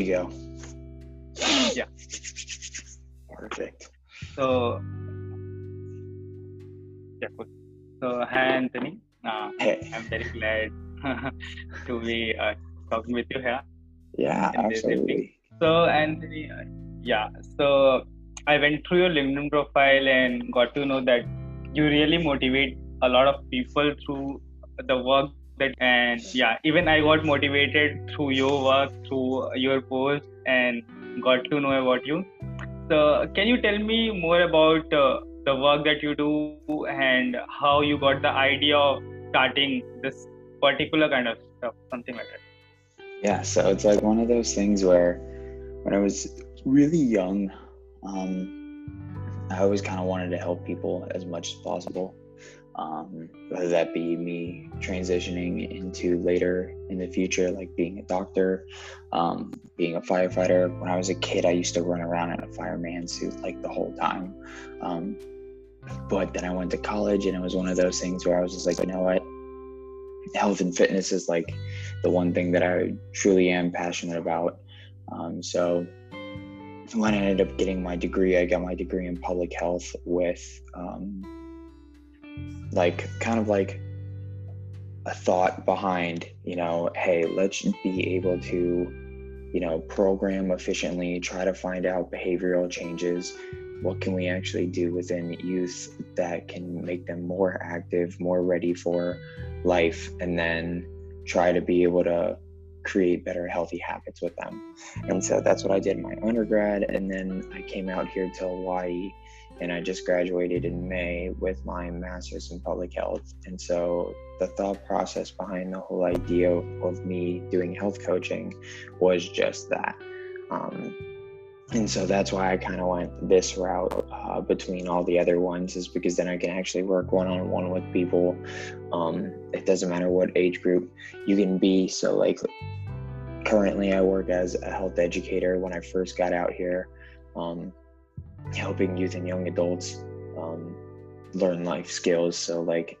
you go. Yeah. Perfect. So, yeah. Cool. So, hi Anthony. Uh, Hey. I'm very glad to be uh, talking with you here. Yeah, And this evening. absolutely. So, Anthony, uh, yeah. So, I went through your LinkedIn profile and got to know that you really motivate a lot of people through the work that, and yeah, even I got motivated through your work, through your post, and got to know about you. So, can you tell me more about uh, the work that you do and how you got the idea of starting this particular kind of stuff, something like that? Yeah, so it's like one of those things where when I was really young, um, I always kind of wanted to help people as much as possible. Um, whether that be me transitioning into later in the future, like being a doctor, um, being a firefighter. When I was a kid, I used to run around in a fireman suit like the whole time. Um, but then I went to college, and it was one of those things where I was just like, you know what? Health and fitness is like the one thing that I truly am passionate about. Um, so when I ended up getting my degree, I got my degree in public health with um, like kind of like a thought behind, you know, hey, let's be able to, you know, program efficiently, try to find out behavioral changes. What can we actually do within youth that can make them more active, more ready for life, and then try to be able to create better healthy habits with them. And so that's what I did in my undergrad. And then I came out here to Hawaii and I just graduated in May with my master's in public health. And so the thought process behind the whole idea of, me doing health coaching was just that. Um, and so that's why I kind of went this route uh, between all the other ones, is because then I can actually work one on one with people. Um, it doesn't matter what age group you can be. So, like, currently I work as a health educator when I first got out here, um, helping youth and young adults um, learn life skills. So, like,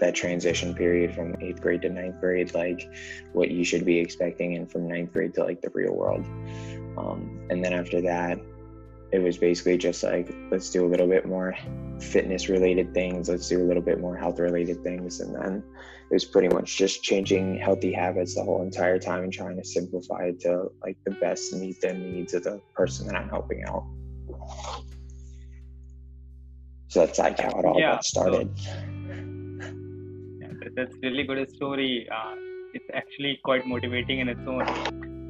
that transition period from eighth grade to ninth grade, like what you should be expecting, and from ninth grade to like the real world. Um, and then after that, it was basically just like, let's do a little bit more fitness related things, let's do a little bit more health related things. And then it was pretty much just changing healthy habits the whole entire time and trying to simplify it to like the best meet the needs of the person that I'm helping out. So that's like how it all Yeah, got started. Yeah, that's really good story. Uh, it's actually quite motivating in its own.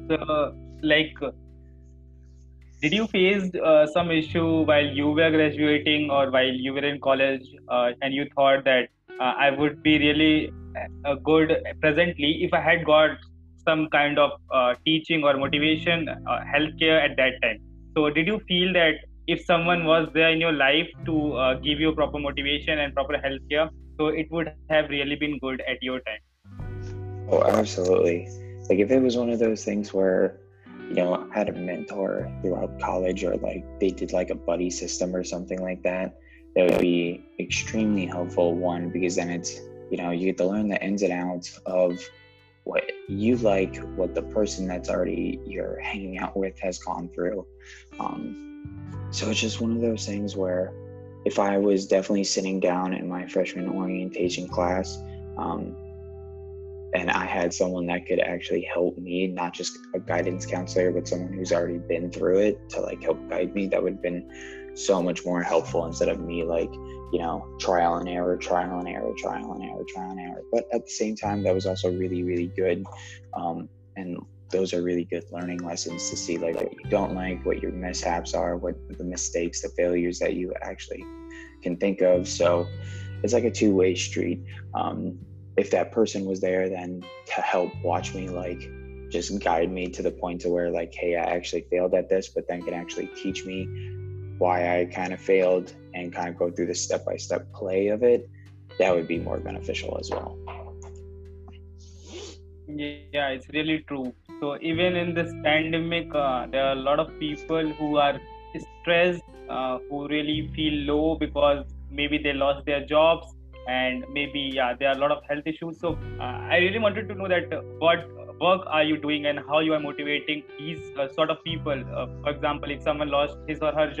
So, like, did you face uh, some issue while you were graduating or while you were in college, uh, and you thought that uh, I would be really uh, good presently if I had got some kind of uh, teaching or motivation, uh, healthcare at that time? So, did you feel that if someone was there in your life to uh, give you proper motivation and proper healthcare, so it would have really been good at your time? Oh, absolutely. Like if it was one of those things where, you know, I had a mentor throughout college or like they did like a buddy system or something like that, that would be extremely helpful. One, because then it's, you know, you get to learn the ins and outs of what you like, what the person that's already you're hanging out with has gone through. Um, so it's just one of those things where if I was definitely sitting down in my freshman orientation class, um, and I had someone that could actually help me, not just a guidance counselor, but someone who's already been through it to like help guide me, that would have been so much more helpful instead of me like, you know, trial and error, trial and error, trial and error, trial and error. But at the same time, that was also really, really good. Um, and those are really good learning lessons to see like what you don't like, what your mishaps are, what the mistakes, the failures that you actually can think of. So it's like a two-way street. Um, if that person was there then to help watch me like just guide me to the point to where like hey i actually failed at this but then can actually teach me why i kind of failed and kind of go through the step-by-step play of it that would be more beneficial as well Yeah, it's really true. So even in this pandemic, uh, there are a lot of people who are stressed, uh, who really feel low because maybe they lost their jobs and maybe yeah, there are a lot of health issues. So uh, I really wanted to know that uh, what work are you doing and how you are motivating these uh, sort of people uh, for example if someone lost his or her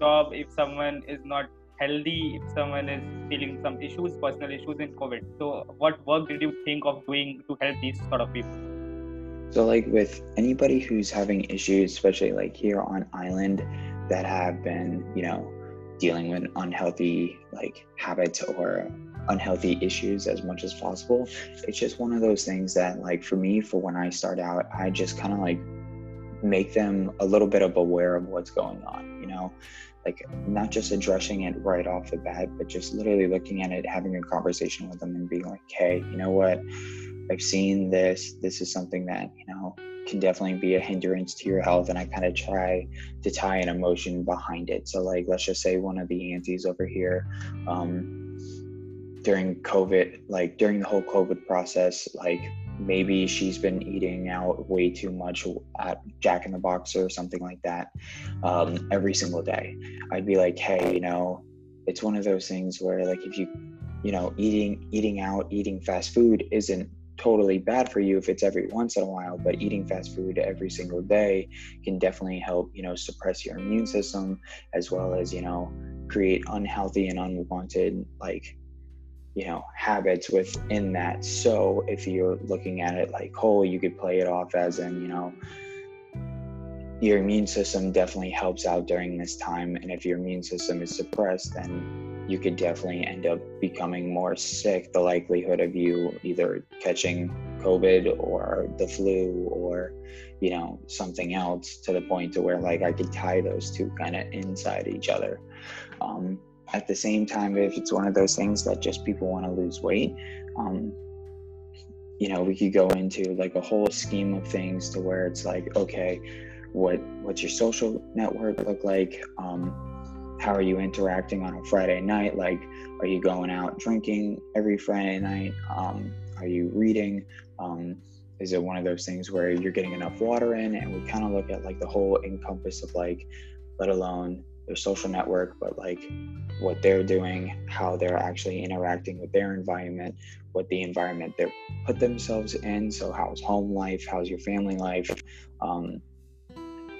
job if someone is not healthy if someone is feeling some issues personal issues in covid so what work did you think of doing to help these sort of people so like with anybody who's having issues especially like here on island that have been you know dealing with unhealthy like habits or unhealthy issues as much as possible. It's just one of those things that, like, for me, for when I start out, I just kind of like make them a little bit of aware of what's going on, you know, like not just addressing it right off the bat, but just literally looking at it, having a conversation with them and being like, hey, you know what? I've seen this. This is something that, you know, can definitely be a hindrance to your health. And I kind of try to tie an emotion behind it. So, like, let's just say one of the aunties over here, um, during COVID, like during the whole COVID process, like maybe she's been eating out way too much at Jack in the Box or something like that um, every single day. I'd be like, hey, you know, it's one of those things where like if you, you know, eating eating out, eating fast food isn't totally bad for you if it's every once in a while but eating fast food every single day can definitely help you know suppress your immune system as well as you know create unhealthy and unwanted like you know habits within that. So if you're looking at it like whole you could play it off as in you know your immune system definitely helps out during this time. And if your immune system is suppressed then you could definitely end up becoming more sick. The likelihood of you either catching covid or the flu or you know something else to the point to where like i could tie those two kind of inside each other. Um, at the same time, if it's one of those things that just people want to lose weight, um, you know, we could go into like a whole scheme of things to where it's like, okay, what what's your social network look like? Um, how are you interacting on a Friday night? Like, are you going out drinking every Friday night? Um, are you reading? Um, is it one of those things where you're getting enough water in? And we kind of look at like the whole encompass of like, let alone their social network, but like what they're doing, how they're actually interacting with their environment, what the environment they put themselves in. So, how's home life? How's your family life? Um,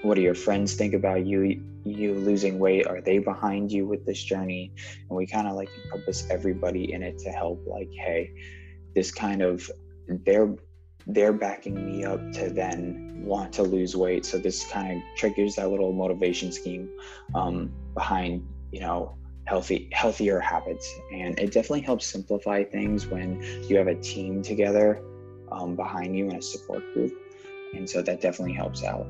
what do your friends think about you? You losing weight? Are they behind you with this journey? And we kind of like encompass everybody in it to help. Like, hey, this kind of they're they're backing me up to then want to lose weight. So this kind of triggers that little motivation scheme um, behind, you know, healthy healthier habits. And it definitely helps simplify things when you have a team together um, behind you in a support group. And so that definitely helps out.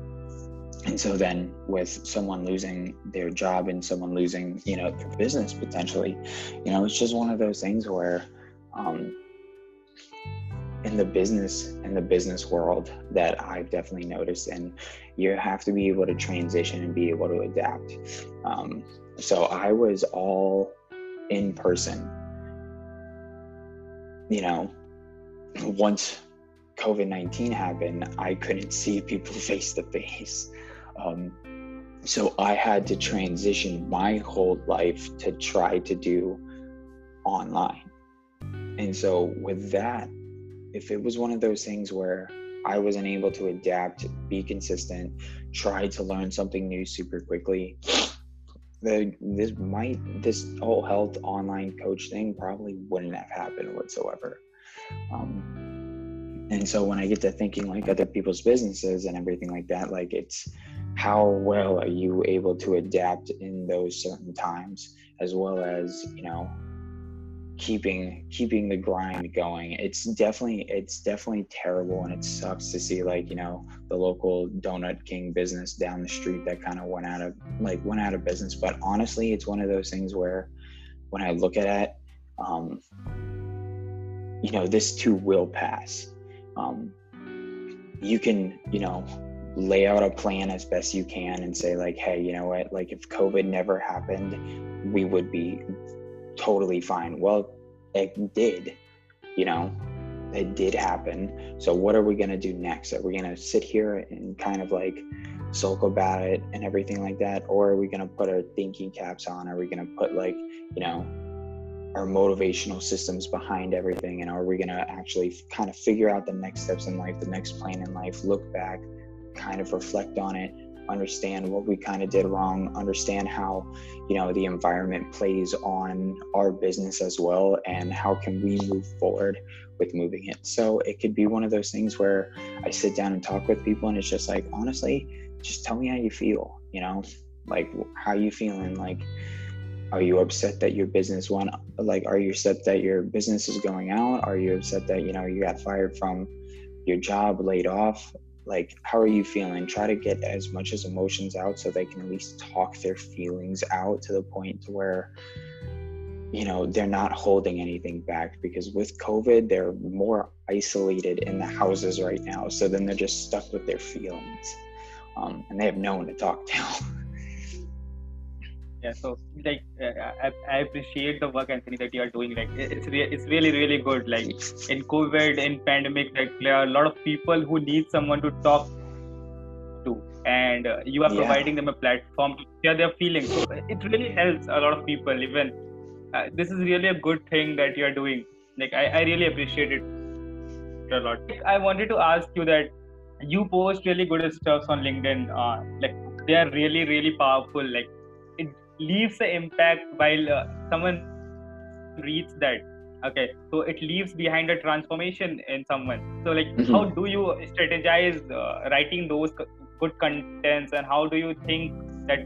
And so then with someone losing their job and someone losing, you know, their business potentially, you know, it's just one of those things where um, in the business in the business world that I've definitely noticed, and you have to be able to transition and be able to adapt. Um, so I was all in person. You know, once COVID nineteen happened, I couldn't see people face to face. So I had to transition my whole life to try to do online. And so with that, if it was one of those things where I wasn't able to adapt, be consistent, try to learn something new super quickly, the this might this whole health online coach thing probably wouldn't have happened whatsoever. Um, and so when I get to thinking like other people's businesses and everything like that, like it's how well are you able to adapt in those certain times, as well as you know keeping keeping the grind going. It's definitely it's definitely terrible and it sucks to see like you know the local donut king business down the street that kind of went out of like went out of business. But honestly it's one of those things where when i look at it um you know this too will pass. Um you can you know lay out a plan as best you can and say like hey you know what? Like if covid never happened we would be totally fine. Well, it did, you know, it did happen. So what are we going to do next? Are we going to sit here and kind of like sulk about it and everything like that? Or are we going to put our thinking caps on? Are we going to put like, you know, our motivational systems behind everything and are we going to actually kind of figure out the next steps in life the next plan in life look back kind of reflect on it understand what we kind of did wrong understand how you know the environment plays on our business as well and how can we move forward with moving it. So it could be one of those things where i sit down and talk with people and it's just like honestly just tell me how you feel you know? Like how you feeling? Like are you upset that your business went like are you upset that your business is going out? Are you upset that you know you got fired from your job laid off like how are you feeling? Try to get as much as emotions out so they can at least talk their feelings out to the point to where you know they're not holding anything back because with covid they're more isolated in the houses right now. So then they're just stuck with their feelings um, and they have no one to talk to yeah so like uh, I, I, appreciate the work anthony that you are doing like it's re- it's really really good. Like in covid in pandemic like there are a lot of people who need someone to talk to and uh, you are yeah. providing them a platform to share their feelings. So it really helps a lot of people even uh, this is really a good thing that you are doing. Like i, I really appreciate it a lot. I wanted to ask you that you post really good stuff on linkedin uh, like they are really really powerful like leaves an impact while uh, someone reads that. Okay so it leaves behind a transformation in someone. So like mm-hmm. how do you strategize uh, writing those good contents and how do you think that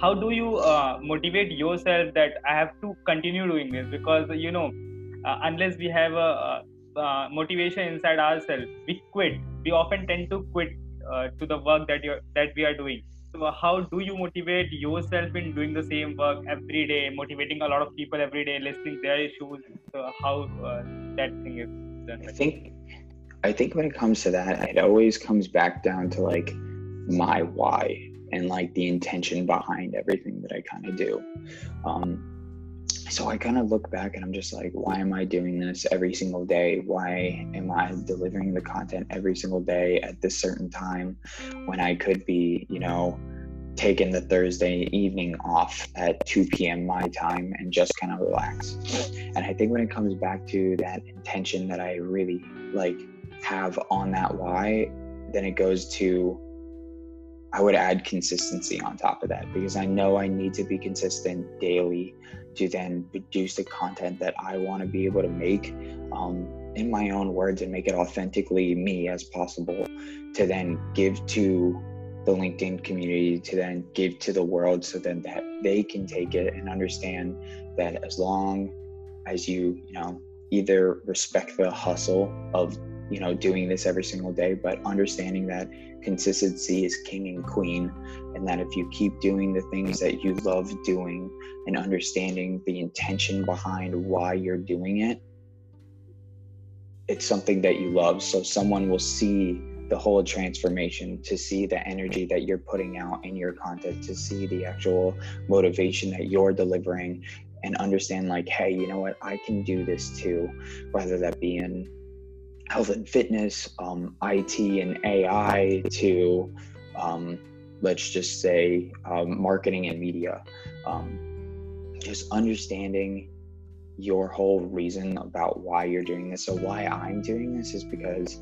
how do you uh, motivate yourself that i have to continue doing this? Because you know uh, unless we have a, a, motivation inside ourselves we quit. We often tend to quit uh, to the work that you that we are doing so how do you motivate yourself in doing the same work every day motivating a lot of people every day listening their issues? So how uh, that thing is done i think i think when it comes to that it always comes back down to like my why and like the intention behind everything that i kind of do. Um, so I kind of look back and I'm just like, why am I doing this every single day? Why am I delivering the content every single day at this certain time when I could be, you know, taking the Thursday evening off at 2 p.m. my time and just kind of relax? And I think when it comes back to that intention that I really like have on that why, then it goes to I would add consistency on top of that because I know I need to be consistent daily to then produce the content that I want to be able to make um, in my own words and make it authentically me as possible to then give to the LinkedIn community to then give to the world so then that they can take it and understand that as long as you, you know, either respect the hustle of you know doing this every single day but understanding that consistency is king and queen and that if you keep doing the things that you love doing and understanding the intention behind why you're doing it it's something that you love. So someone will see the whole transformation to see the energy that you're putting out in your content to see the actual motivation that you're delivering and understand like hey you know what? I can do this too whether that be in health and fitness, um, IT and AI, to um, let's just say um, marketing and media. Um, just understanding your whole reason about why you're doing this. So why I'm doing this is because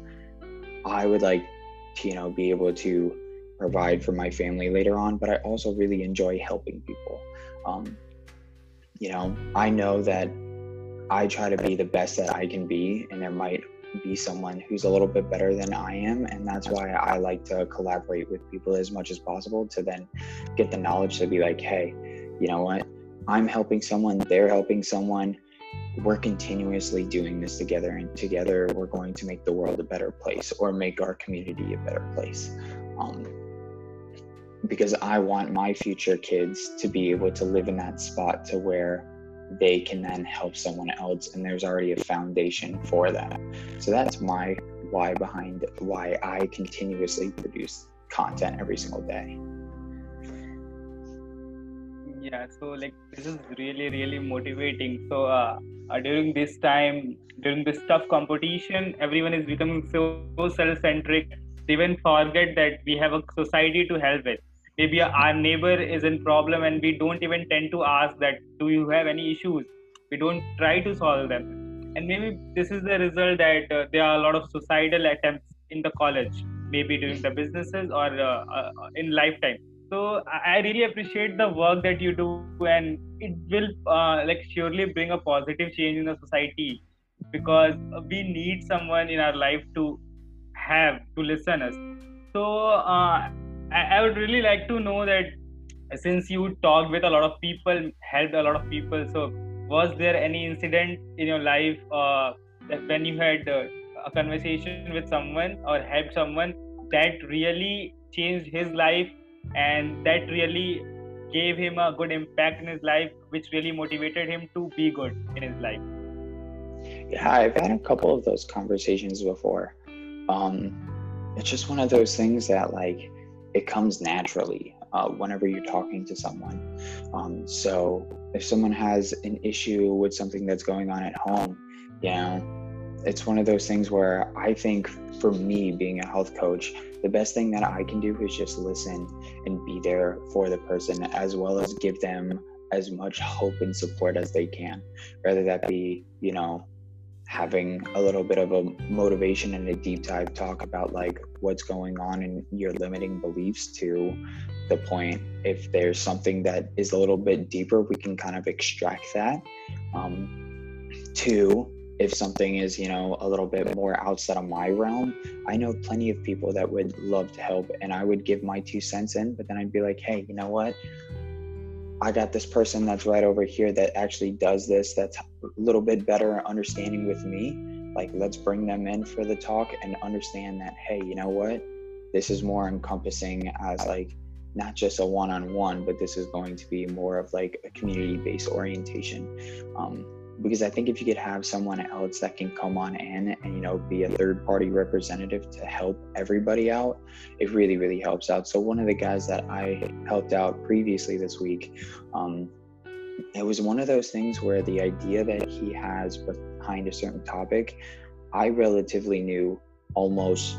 I would like to, you know, be able to provide for my family later on, but I also really enjoy helping people. Um, you know, I know that I try to be the best that I can be, and there might be someone who's a little bit better than I am. And that's why I like to collaborate with people as much as possible to then get the knowledge to be like, hey, you know what? I'm helping someone, they're helping someone. We're continuously doing this together, and together we're going to make the world a better place or make our community a better place. Um, because I want my future kids to be able to live in that spot to where they can then help someone else and there's already a foundation for that. So that's my why behind why i continuously produce content every single day. Yeah so like this is really really motivating. So uh, uh, during this time during this tough competition everyone is becoming so, self-centric they even forget that we have a society to help with maybe our neighbor is in problem and we don't even tend to ask that do you have any issues? We don't try to solve them. And maybe this is the result that uh, there are a lot of suicidal attempts in the college maybe during the businesses or uh, uh, in lifetime. So i really appreciate the work that you do and it will uh, like surely bring a positive change in the society because we need someone in our life to have to listen us. So uh, I, I would really like to know that since you talked with a lot of people helped a lot of people so was there any incident in your life uh, that when you had uh, a conversation with someone or helped someone that really changed his life and that really gave him a good impact in his life which really motivated him to be good in his life? Yeah i've had a couple of those conversations before. Um, it's just one of those things that like it comes naturally uh, whenever you're talking to someone. Um, so if someone has an issue with something that's going on at home, you know, it's one of those things where I think for me, being a health coach, the best thing that I can do is just listen and be there for the person as well as give them as much hope and support as they can, whether that be, you know, having a little bit of a motivation and a deep dive talk about like what's going on in your limiting beliefs to the point if there's something that is a little bit deeper we can kind of extract that. Um, two if something is you know a little bit more outside of my realm i know plenty of people that would love to help and i would give my two cents in but then i'd be like hey you know what I got this person that's right over here that actually does this that's a little bit better understanding with me. Like, let's bring them in for the talk and understand that, hey, you know what? This is more encompassing as like not just a one on one, but this is going to be more of like a community based orientation. Um, because I think if you could have someone else that can come on in and you know be a third party representative to help everybody out, it really really helps out. So one of the guys that I helped out previously this week, um, it was one of those things where the idea that he has behind a certain topic, I relatively knew almost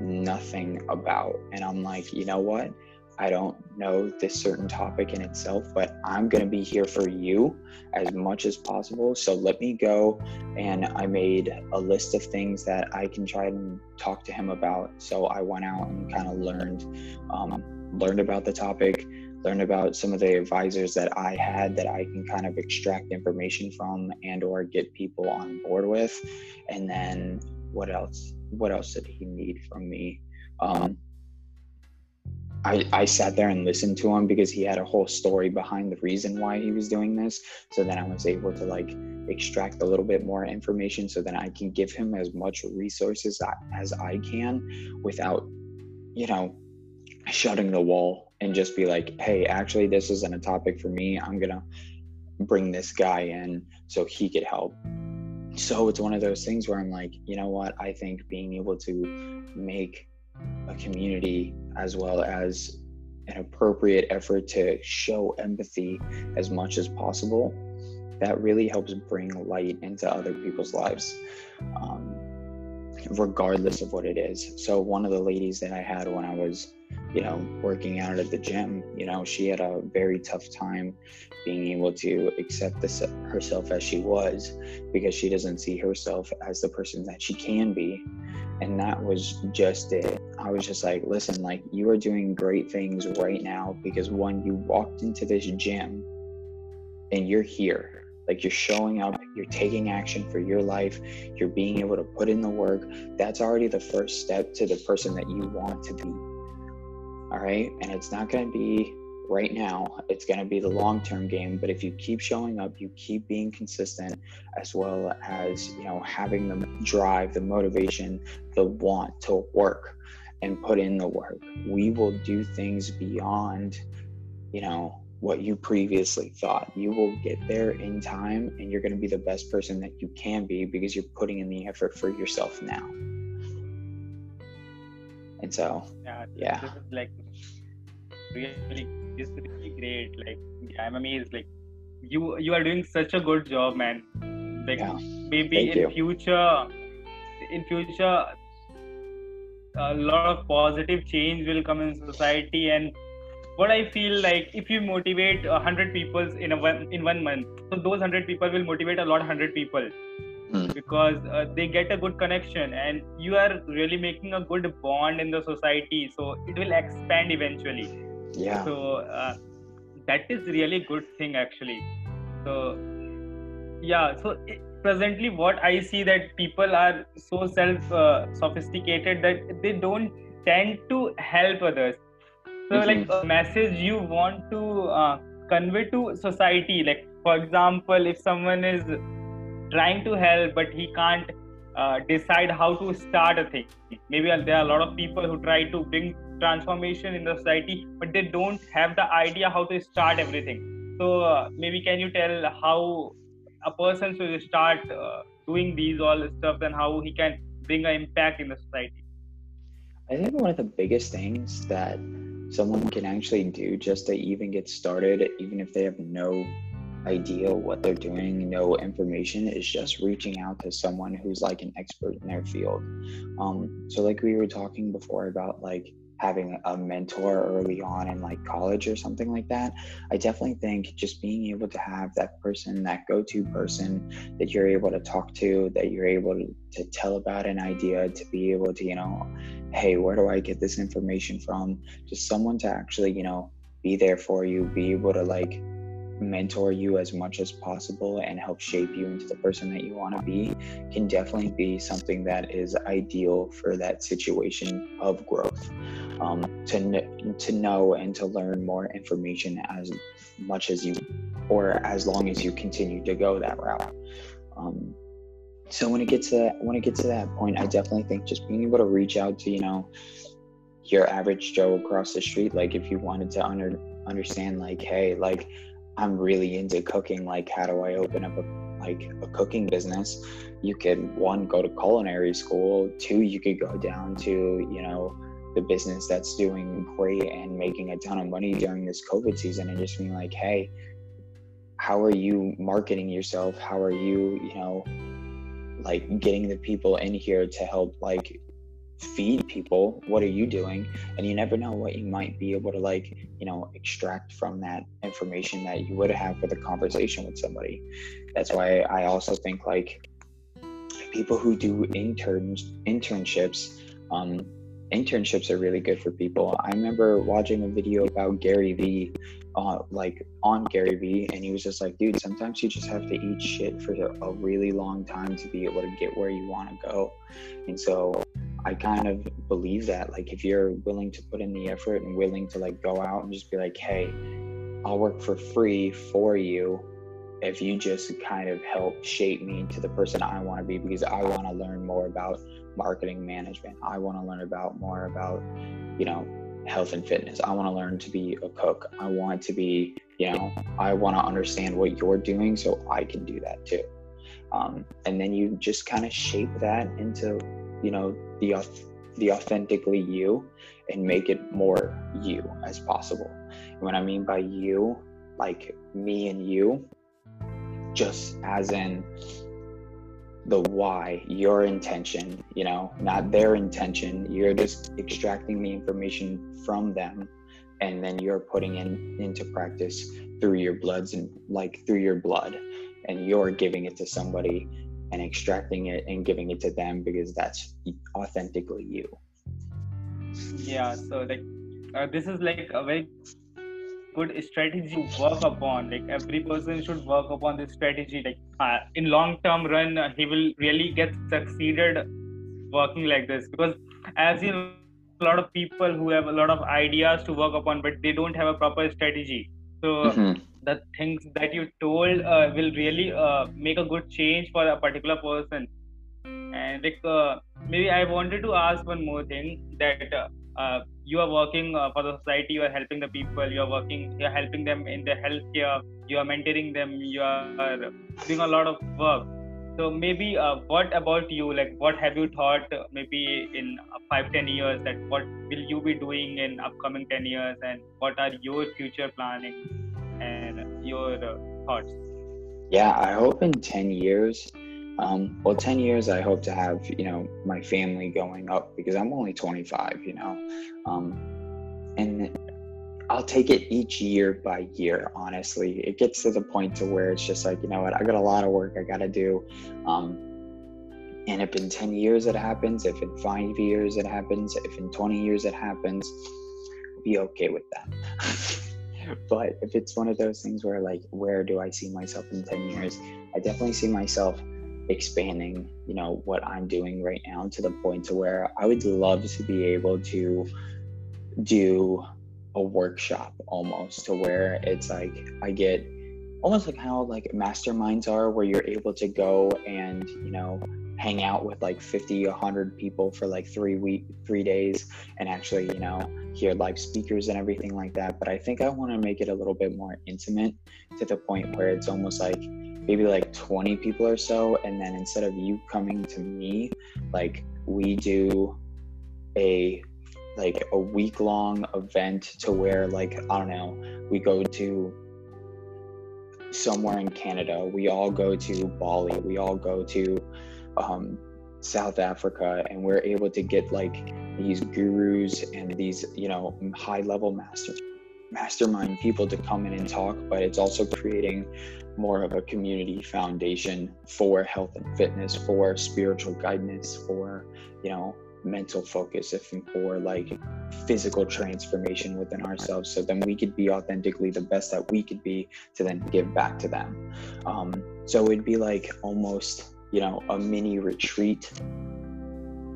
nothing about, and I'm like, you know what? I don't know this certain topic in itself, but I'm going to be here for you as much as possible. So let me go. And I made a list of things that I can try and talk to him about. So I went out and kind of learned, um, learned about the topic, learned about some of the advisors that I had that I can kind of extract information from and or get people on board with. And then what else? What else did he need from me? Um, I, I sat there and listened to him because he had a whole story behind the reason why he was doing this. So then I was able to like extract a little bit more information so then I can give him as much resources as I can without, you know, shutting the wall and just be like, hey, actually, this isn't a topic for me. I'm going to bring this guy in so he could help. So it's one of those things where I'm like, you know what? I think being able to make a community as well as an appropriate effort to show empathy as much as possible that really helps bring light into other people's lives um, regardless of what it is. So one of the ladies that i had when i was you know working out at the gym you know she had a very tough time being able to accept this herself as she was because she doesn't see herself as the person that she can be. And that was just it i was just like listen like you are doing great things right now because one you walked into this gym and you're here. Like you're showing up you're taking action for your life you're being able to put in the work. That's already the first step to the person that you want to be. All right? And it's not going to be right now. It's going to be the long term game. But if you keep showing up, you keep being consistent, as well as you know having the drive, the motivation, the want to work and put in the work, we will do things beyond you know what you previously thought. You will get there in time, and you're going to be the best person that you can be because you're putting in the effort for yourself now. And so, yeah, yeah. like really this is really great. Like yeah, I'm amazed. Like you you are doing such a good job, man. Like Yeah. maybe Thank in you. future, in future, a lot of positive change will come in society, and what I feel like if you motivate a hundred people in a one in one month, so those hundred people will motivate a lot of hundred people Mm. because uh, they get a good connection and you are really making a good bond in the society. So it will expand eventually. Yeah. So uh, that is really good thing actually. So yeah. So i- presently, what I see that people are so self uh, sophisticated that they don't tend to help others. So like Mhm. a message you want to uh, convey to society, like for example, if someone is trying to help but he can't uh, decide how to start a thing maybe there are a lot of people who try to bring transformation in the society but they don't have the idea how to start everything so uh, maybe can you tell how a person should start uh, doing these all stuff and how he can bring an impact in the society I think one of the biggest things that someone can actually do just to even get started, even if they have no idea what they're doing, no information, is just reaching out to someone who's like an expert in their field. Um, so, like we were talking before about like having a mentor early on in like college or something like that, I definitely think just being able to have that person, that go to person that you're able to talk to, that you're able to, to tell about an idea, to be able to, you know, hey, where do I get this information from? Just someone to actually, you know, be there for you, be able to like mentor you as much as possible and help shape you into the person that you want to be can definitely be something that is ideal for that situation of growth. Um, to, kn- to know and to learn more information as much as you or as long as you continue to go that route. Um, so when it gets to that, when it gets to that point, I definitely think just being able to reach out to you know your average Joe across the street, like if you wanted to under, understand, like, hey, like I'm really into cooking, like how do I open up a like a cooking business? You could one go to culinary school, two you could go down to you know the business that's doing great and making a ton of money during this COVID season, and just being like, hey, how are you marketing yourself? How are you, you know, like getting the people in here to help like feed people what are you doing? And you never know what you might be able to like you know extract from that information that you would have with a conversation with somebody. That's why i also think like people who do interns internships um internships are really good for people. I remember watching a video about gary vee uh, like on Gary Vee, and he was just like, dude, sometimes you just have to eat shit for a really long time to be able to get where you want to go. And so I kind of believe that, like, if you're willing to put in the effort and willing to like go out and just be like, hey, I'll work for free for you if you just kind of help shape me into the person I want to be because I want to learn more about marketing management. I want to learn about more about, you know, health and fitness. I want to learn to be a cook. I want to be, you know, I want to understand what you're doing so I can do that too. Um, and then you just kind of shape that into, you know, the the authentically you and make it more you as possible. And what I mean by you, like me and you, just as in the why, your intention, you know, not their intention. You're just extracting the information from them and then you're putting in into practice through your bloods and like through your blood and you're giving it to somebody and extracting it and giving it to them because that's authentically you. yeah so like uh, this is like a very good strategy to work upon like every person should work upon this strategy like uh, in long term run uh, he will really get succeeded working like this because as you know a lot of people who have a lot of ideas to work upon but they don't have a proper strategy so Mhm. The things that you told uh, will really uh, make a good change for a particular person. And like uh, maybe i wanted to ask one more thing that uh, uh, you are working uh, for the society you are helping the people you are working you are helping them in the healthcare you are mentoring them you are doing a lot of work. So maybe what about you? Like what have you thought maybe in five ten years that what will you be doing in upcoming 10 years and what are your future planning and your thoughts Yeah, I hope in 10 years, um, well, 10 years, I hope to have, you know, my family going up because I'm only 25, you know. Um, and I'll take it each year by year. Honestly, it gets to the point to where it's just like you know what, I got a lot of work I got to do. Um, and if in 10 years it happens, if in five years it happens, if in 20 years it happens, be okay with that. but if it's one of those things where like where do I see myself in 10 years? I definitely see myself expanding, you know, what I'm doing right now to the point to where I would love to be able to do a workshop almost to where it's like I get almost like how like masterminds are where you're able to go and you know hang out with like 50 100 people for like three week three days and actually you know hear live speakers and everything like that. But i think i want to make it a little bit more intimate to the point where it's almost like maybe like 20 people or so. And then instead of you coming to me like we do a like a week long event to where like i don't know we go to somewhere in canada. We all go to bali. We all go to um, south africa and we're able to get like these gurus and these you know high level masters mastermind people to come in and talk but it's also creating more of a community foundation for health and fitness for spiritual guidance for you know mental focus if and for like physical transformation within ourselves so then we could be authentically the best that we could be to then give back to them. Um, so it'd be like almost you know a mini retreat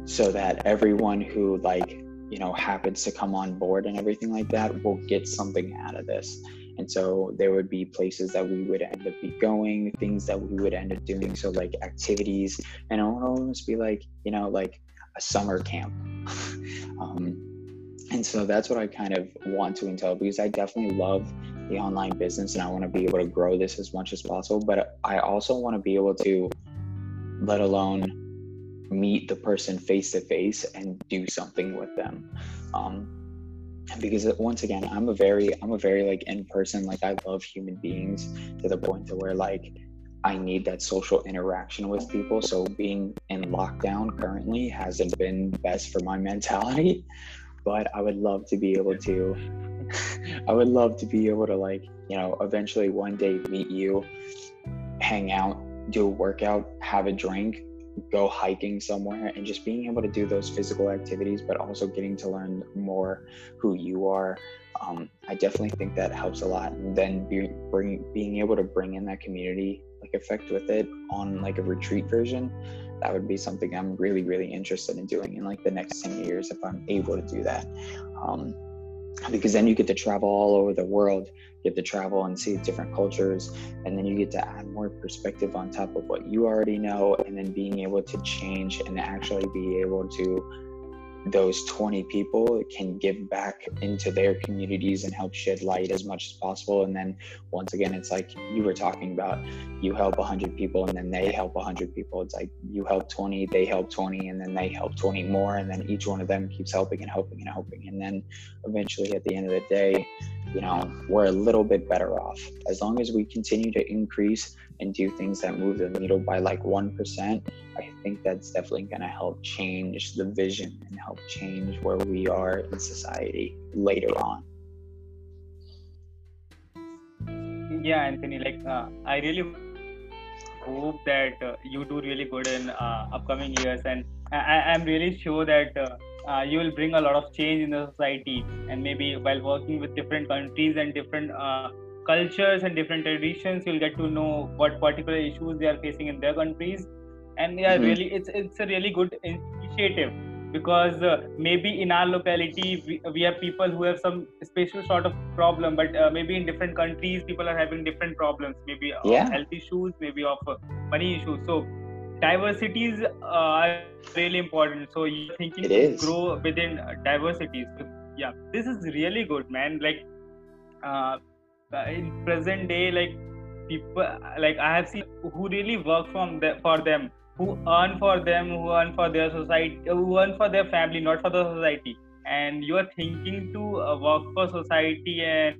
so that everyone who like you know happens to come on board and everything like that will get something out of this and so there would be places that we would end up be going things that we would end up doing so like activities and it would almost be like you know like a summer camp. um, and so that's what I kind of want to entail because I definitely love the online business and I want to be able to grow this as much as possible. But I also want to be able to, let alone meet the person face to face and do something with them. Um, because once again, I'm a very, I'm a very like in person, like I love human beings to the point to where like I need that social interaction with people. So being in lockdown currently hasn't been best for my mentality, but I would love to be able to I would love to be able to like, you know, eventually one day meet you, hang out, do a workout, have a drink, go hiking somewhere and just being able to do those physical activities but also getting to learn more who you are um, i definitely think that helps a lot. And then be, bring, being able to bring in that community like effect with it on like a retreat version that would be something i'm really really interested in doing in like the next 10 years if i'm able to do that. Um, because then you get to travel all over the world. Get to travel and see different cultures and then you get to add more perspective on top of what you already know and then being able to change and actually be able to those 20 people can give back into their communities and help shed light as much as possible. And then once again it's like you were talking about you help 100 people and then they help 100 people. It's like you help 20 they help 20 and then they help 20 more. And then each one of them keeps helping and helping and helping. And then eventually at the end of the day you know we're a little bit better off as long as we continue to increase and do things that move the needle by like 1%, I think that's definitely going to help change the vision and help change where we are in society later on. Yeah, Anthony, like uh, I really hope that uh, you do really good in uh, upcoming years, and I, am really sure that uh, you will bring a lot of change in the society, and maybe while working with different countries and different uh, cultures and different traditions you'll get to know what particular issues they are facing in their countries and yeah mm-hmm. really it's it's a really good initiative because uh, maybe in our locality we, we have people who have some special sort of problem but uh, maybe in different countries people are having different problems maybe yeah. of health issues maybe of uh, money issues so diversities are really important. So you're thinking to grow within diversities so, yeah this is really good man. Like uh, uh, in present day like people like i have seen who really work from the, for them who earn for them who earn for their society who earn for their family not for the society. And you are thinking to uh, work for society and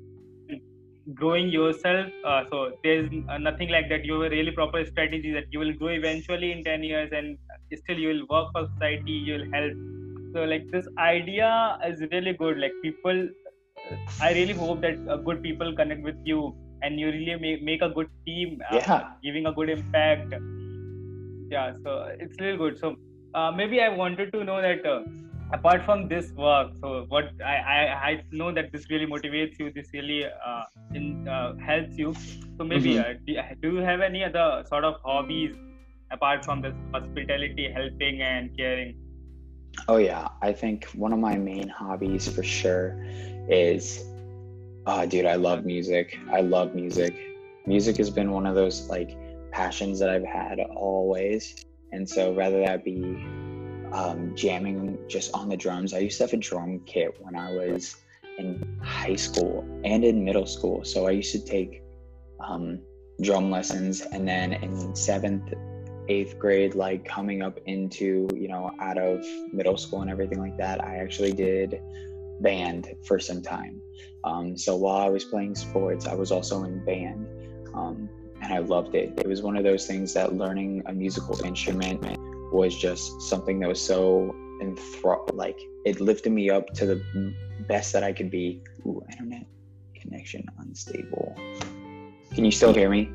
growing yourself uh, so there's uh, nothing like that you have a really proper strategy that you will grow eventually in 10 years and still you will work for society you will help so like this idea is really good like people I really hope that uh, good people connect with you and you really make, make a good team, uh, Yeah. giving a good impact. Yeah, so it's really good. So uh, maybe I wanted to know that uh, apart from this work, so what I, I I know that this really motivates you. This really uh, in, uh, helps you. So maybe Mhm. uh, do, do you have any other sort of hobbies apart from this hospitality, helping and caring? Oh yeah, I think one of my main hobbies for sure is oh dude, I love music. I love music. Music has been one of those like passions that I've had always. And so rather that be um, jamming just on the drums. I used to have a drum kit when I was in high school and in middle school. So I used to take um, drum lessons and then in seventh eighth grade like coming up into you know out of middle school and everything like that i actually did band for some time um, so while i was playing sports i was also in band um, and i loved it it was one of those things that learning a musical instrument was just something that was so enthrall like it lifted me up to the best that i could be Ooh, internet connection unstable can you still hear me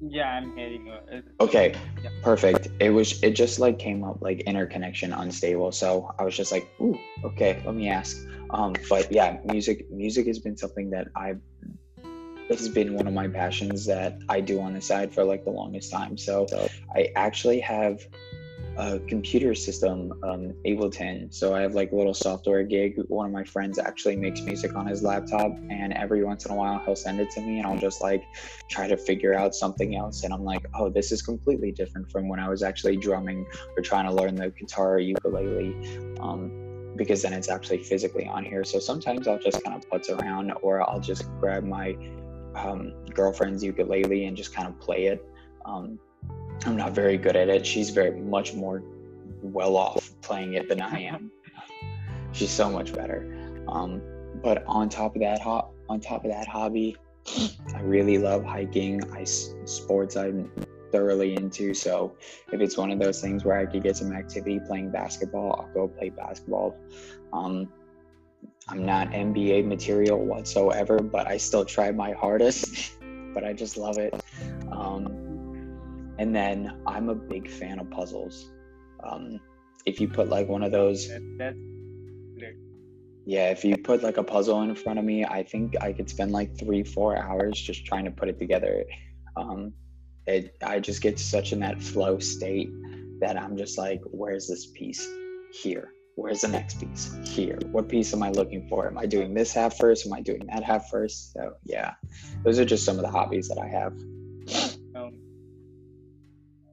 Yeah, I'm hearing you. Okay, Yeah. perfect. It was it just like came up like interconnection unstable. So I was just like, ooh, okay, let me ask. Um, but yeah, music music has been something that I've this has been one of my passions that I do on the side for like the longest time. So I actually have a computer system, um, Ableton. So I have like a little software gig. One of my friends actually makes music on his laptop, and every once in a while he'll send it to me, and I'll just like try to figure out something else. And I'm like, oh, this is completely different from when I was actually drumming or trying to learn the guitar or ukulele. Um, because then it's actually physically on here. So sometimes I'll just kind of putz around, or I'll just grab my um, girlfriend's ukulele and just kind of play it. Um, I'm not very good at it. She's very much more well off playing it than I am. She's so much better. Um, but on top of that, ho- on top of that hobby, I really love hiking. I s- sports I'm thoroughly into. So if it's one of those things where I could get some activity playing basketball, I'll go play basketball. Um, I'm not NBA material whatsoever, but I still try my hardest. but I just love it. Um, and then I'm a big fan of puzzles. Um, if you put like one of those, that's great. yeah, if you put like a puzzle in front of me, I think I could spend like three, four hours just trying to put it together. Um, it, I just get such in that flow state that I'm just like, where's this piece? Here. Where's the next piece? Here. What piece am I looking for? Am I doing this half first? Am I doing that half first? So yeah, those are just some of the hobbies that I have. Um,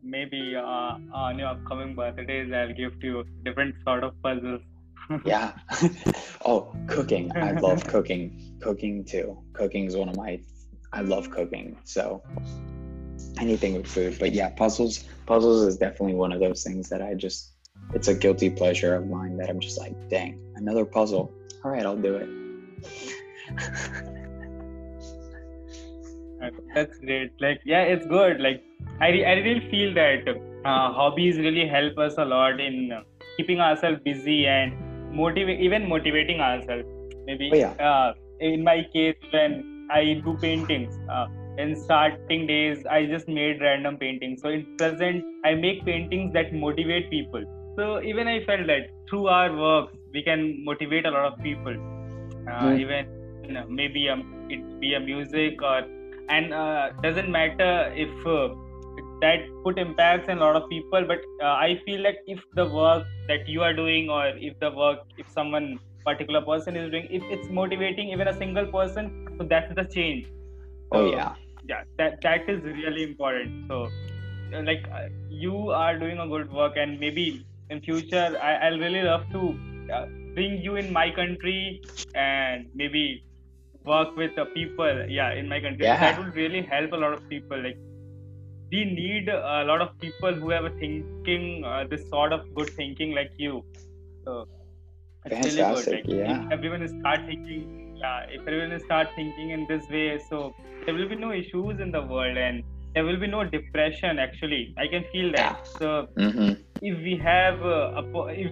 maybe uh, on your upcoming birthdays, I'll gift you different sort of puzzles. yeah oh cooking i love cooking cooking too cooking is one of my i love cooking so anything with food but yeah puzzles puzzles is definitely one of those things that i just it's a guilty pleasure of mine that i'm just like dang another puzzle all right i'll do it That's great. Like, yeah, it's good. Like, I, re- I really feel that uh, hobbies really help us a lot in uh, keeping ourselves busy and motivate, even motivating ourselves. Maybe Oh, yeah. uh, in my case, when I do paintings, uh, in starting days, I just made random paintings. So in present, I make paintings that motivate people. So even I felt that through our works, we can motivate a lot of people. Uh, Mm. Even you know, maybe um, it be a music or and uh, doesn't matter if uh, that put impacts in a lot of people but uh, i feel that if the work that you are doing or if the work if someone particular person is doing if it's motivating even a single person so that's the change oh So, yeah yeah that that is really important so uh, like uh, you are doing a good work and maybe in future I, i'll really love to uh, bring you in my country and maybe work with the people yeah in my country Yeah. that would really help a lot of people like we need a lot of people who have a thinking uh, this sort of good thinking like you so it's really good like yeah. if everyone is start thinking yeah if everyone is start thinking in this way so there will be no issues in the world and there will be no depression actually. I can feel that. Yeah. so hmm if we have uh, a if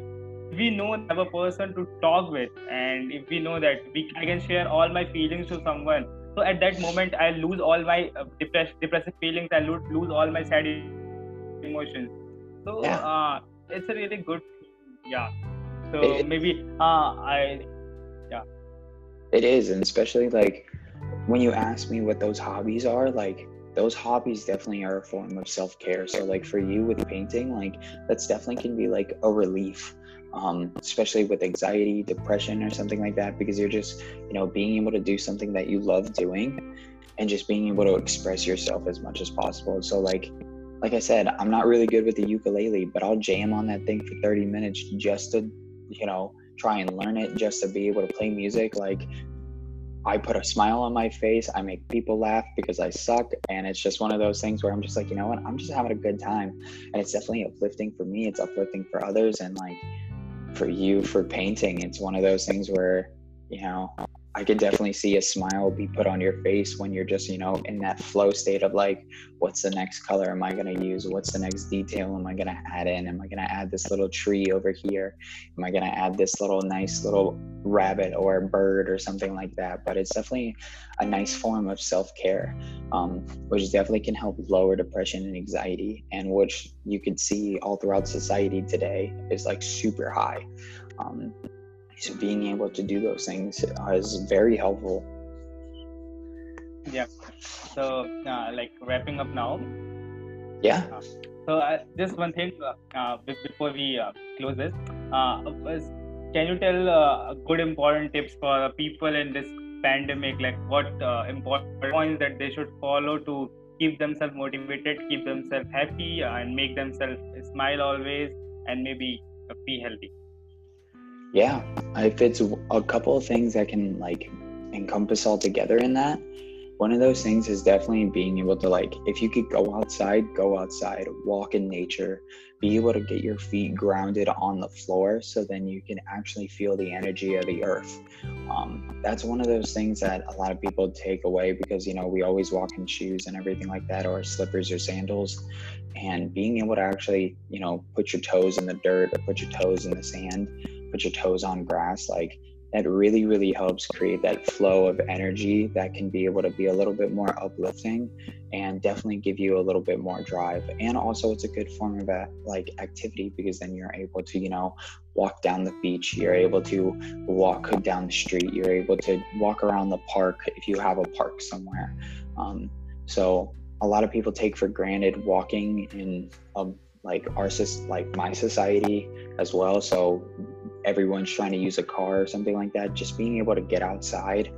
we know have a person to talk with and if we know that we i can share all my feelings to someone so at that moment i lose all my uh, depressed depressive feelings. I lose, lose all my sad emotions. So Yeah. uh, it's a really good yeah. So It- maybe uh, i yeah. It is, and especially like when you ask me what those hobbies are, like those hobbies definitely are a form of self care. So, like for you with painting, like that's definitely can be like a relief, um, especially with anxiety, depression, or something like that, because you're just, you know, being able to do something that you love doing and just being able to express yourself as much as possible. So, like, like I said, I'm not really good with the ukulele, but I'll jam on that thing for 30 minutes just to, you know, try and learn it, just to be able to play music. Like, I put a smile on my face. I make people laugh because I suck. And it's just one of those things where I'm just like, you know what? I'm just having a good time. And it's definitely uplifting for me. It's uplifting for others. And like for you, for painting, it's one of those things where, you know, I could definitely see a smile be put on your face when you're just, you know, in that flow state of like, what's the next color am I going to use? What's the next detail am I going to add in? Am I going to add this little tree over here? Am I going to add this little nice little rabbit or bird or something like that? But it's definitely a nice form of self care, um, which definitely can help lower depression and anxiety, and which you can see all throughout society today is like super high. Um, so being able to do those things is very helpful. yeah so uh, like wrapping up now Yeah. So uh, just one thing uh, uh, before we uh, close this, uh, can you tell uh, good important tips for people in this pandemic? Like what uh, important points that they should follow to keep themselves motivated, keep themselves happy, uh, and make themselves smile always, and maybe uh, be healthy. Yeah, if it's a couple of things that can like encompass all together in that, one of those things is definitely being able to like, if you could go outside, go outside, walk in nature, be able to get your feet grounded on the floor so then you can actually feel the energy of the earth. Um, that's one of those things that a lot of people take away because, you know, we always walk in shoes and everything like that, or slippers or sandals. And being able to actually, you know, put your toes in the dirt or put your toes in the sand put your toes on grass like that really really helps create that flow of energy that can be able to be a little bit more uplifting and definitely give you a little bit more drive. And also it's a good form of a, like activity because then you're able to you know walk down the beach you're able to walk down the street you're able to walk around the park if you have a park somewhere. Um, so a lot of people take for granted walking in um, like our like my society as well. So everyone's trying to use a car or something like that, just being able to get outside,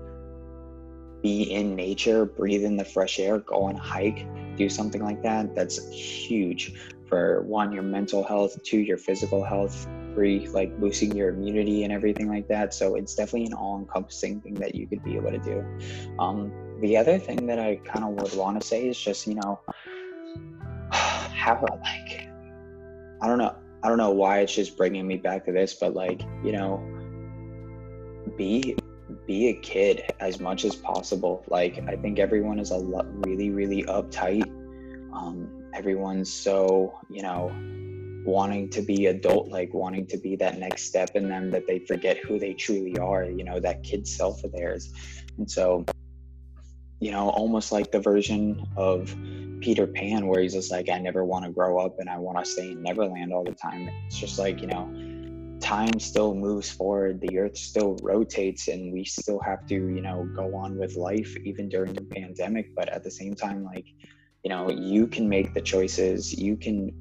be in nature, breathe in the fresh air, go on a hike, do something like that, that's huge for one, your mental health, two, your physical health, three, like boosting your immunity and everything like that. So it's definitely an all encompassing thing that you could be able to do. Um, the other thing that I kind of would want to say is just, you know, have a like, I don't know. I don't know why it's just bringing me back to this, but like, you know, be be a kid as much as possible. Like, I think everyone is a lot really, really uptight. Um, everyone's so, you know, wanting to be adult, like wanting to be that next step in them that they forget who they truly are, you know, that kid self of theirs. And so, you know, almost like the version of Peter Pan where he's just like, I never want to grow up and I want to stay in Neverland all the time. It's just like, you know, time still moves forward, the earth still rotates, and we still have to, you know, go on with life even during the pandemic. But at the same time, like, you know, you can make the choices, you can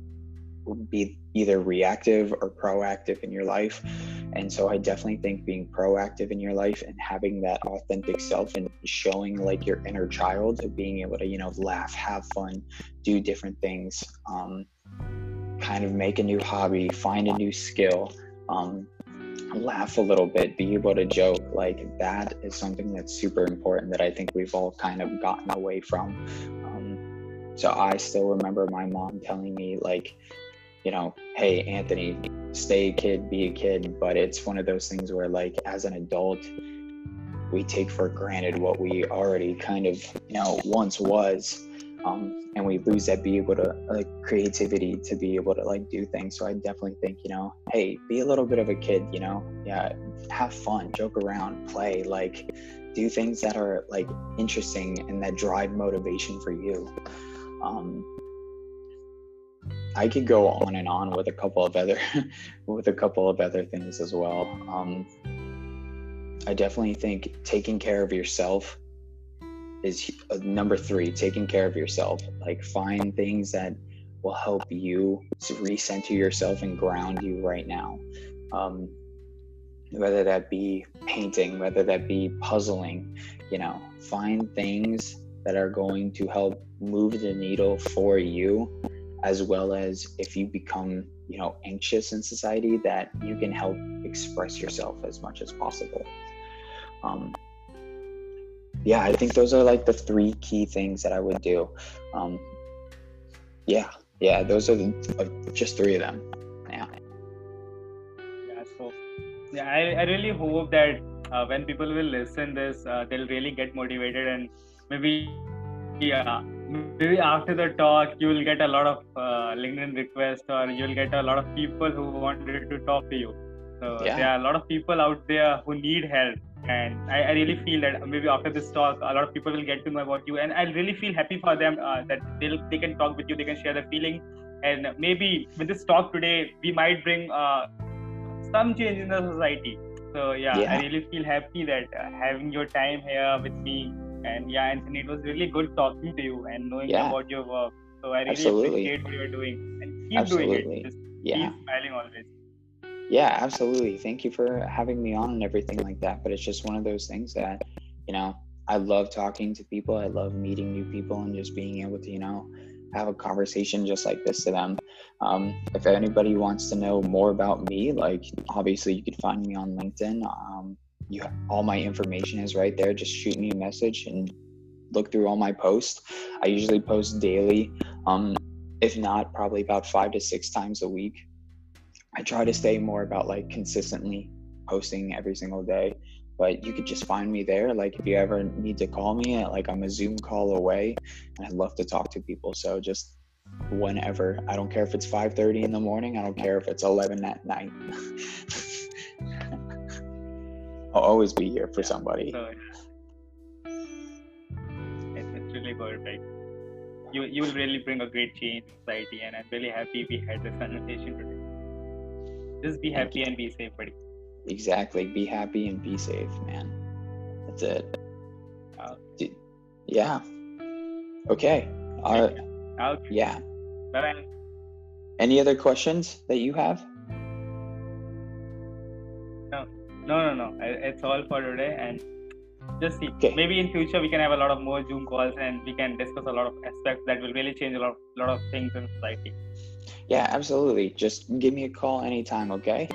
be either reactive or proactive in your life. And so I definitely think being proactive in your life and having that authentic self and showing like your inner child, of being able to, you know, laugh, have fun, do different things, um, kind of make a new hobby, find a new skill, um, laugh a little bit, be able to joke. Like that is something that's super important that I think we've all kind of gotten away from. Um, so I still remember my mom telling me, like, you know, hey, Anthony, stay a kid, be a kid. But it's one of those things where, like, as an adult, we take for granted what we already kind of, you know, once was. um, and we lose that be able to like creativity to be able to like do things so i definitely think you know hey be a little bit of a kid you know yeah have fun joke around play like do things that are like interesting and that drive motivation for you um, i could go on and on with a couple of other with a couple of other things as well. Um, i definitely think taking care of yourself is uh, number three taking care of yourself. Like find things that will help you recenter yourself and ground you right now. Um, whether that be painting whether that be puzzling you know find things that are going to help move the needle for you as well as if you become you know anxious in society that you can help express yourself as much as possible um, yeah, I think those are like the three key things that I would do. Um, yeah, yeah, those are the, uh, just three of them. Yeah. Yeah. So, yeah, I, I really hope that uh, when people will listen this, uh, they'll really get motivated and maybe yeah maybe after the talk you will get a lot of uh, linkedin requests or you'll get a lot of people who wanted to talk to you so yeah. there are a lot of people out there who need help and I, I, really feel that maybe after this talk a lot of people will get to know about you and i really feel happy for them uh, that they'll they can talk with you they can share their feeling and maybe with this talk today we might bring uh, some change in the society so yeah, yeah. i really feel happy that uh, having your time here with me and yeah anthony it was really good talking to you and knowing yeah. about your work so i really Absolutely. appreciate what you're doing and keep Absolutely. doing it Just yeah. keep smiling always yeah, absolutely. Thank you for having me on and everything like that. But it's just one of those things that, you know, I love talking to people. I love meeting new people and just being able to, you know, have a conversation just like this to them. Um, if anybody wants to know more about me, like obviously you can find me on LinkedIn. Um, you all my information is right there. Just shoot me a message and look through all my posts. I usually post daily. Um, if not, probably about five to six times a week. I try to stay more about like consistently posting every single day. But you could just find me there. Like if you ever need to call me, like I'm a Zoom call away, and I'd love to talk to people. So just whenever. I don't care if it's 5:30 in the morning. I don't care if it's 11 at night. I'll always be here for somebody. So, it's really good, right? You you will really bring a great change in society, and I'm really happy we had this conversation today. Just be happy and be safe, buddy. Exactly. Be happy and be safe, man. That's it. Yeah. Okay. Uh, okay. Yeah. Bye. Any other questions that you have? No, no, no. It's all for today, and just see. Okay. Maybe in future we can have a lot of more Zoom calls, and we can discuss a lot of aspects that will really change a lot, lot of things in society. Yeah, absolutely. Just give me a call anytime, okay?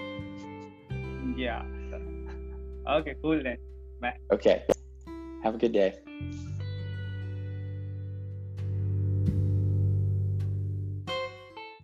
Yeah. Okay, cool then. Bye. Okay. Have a good day.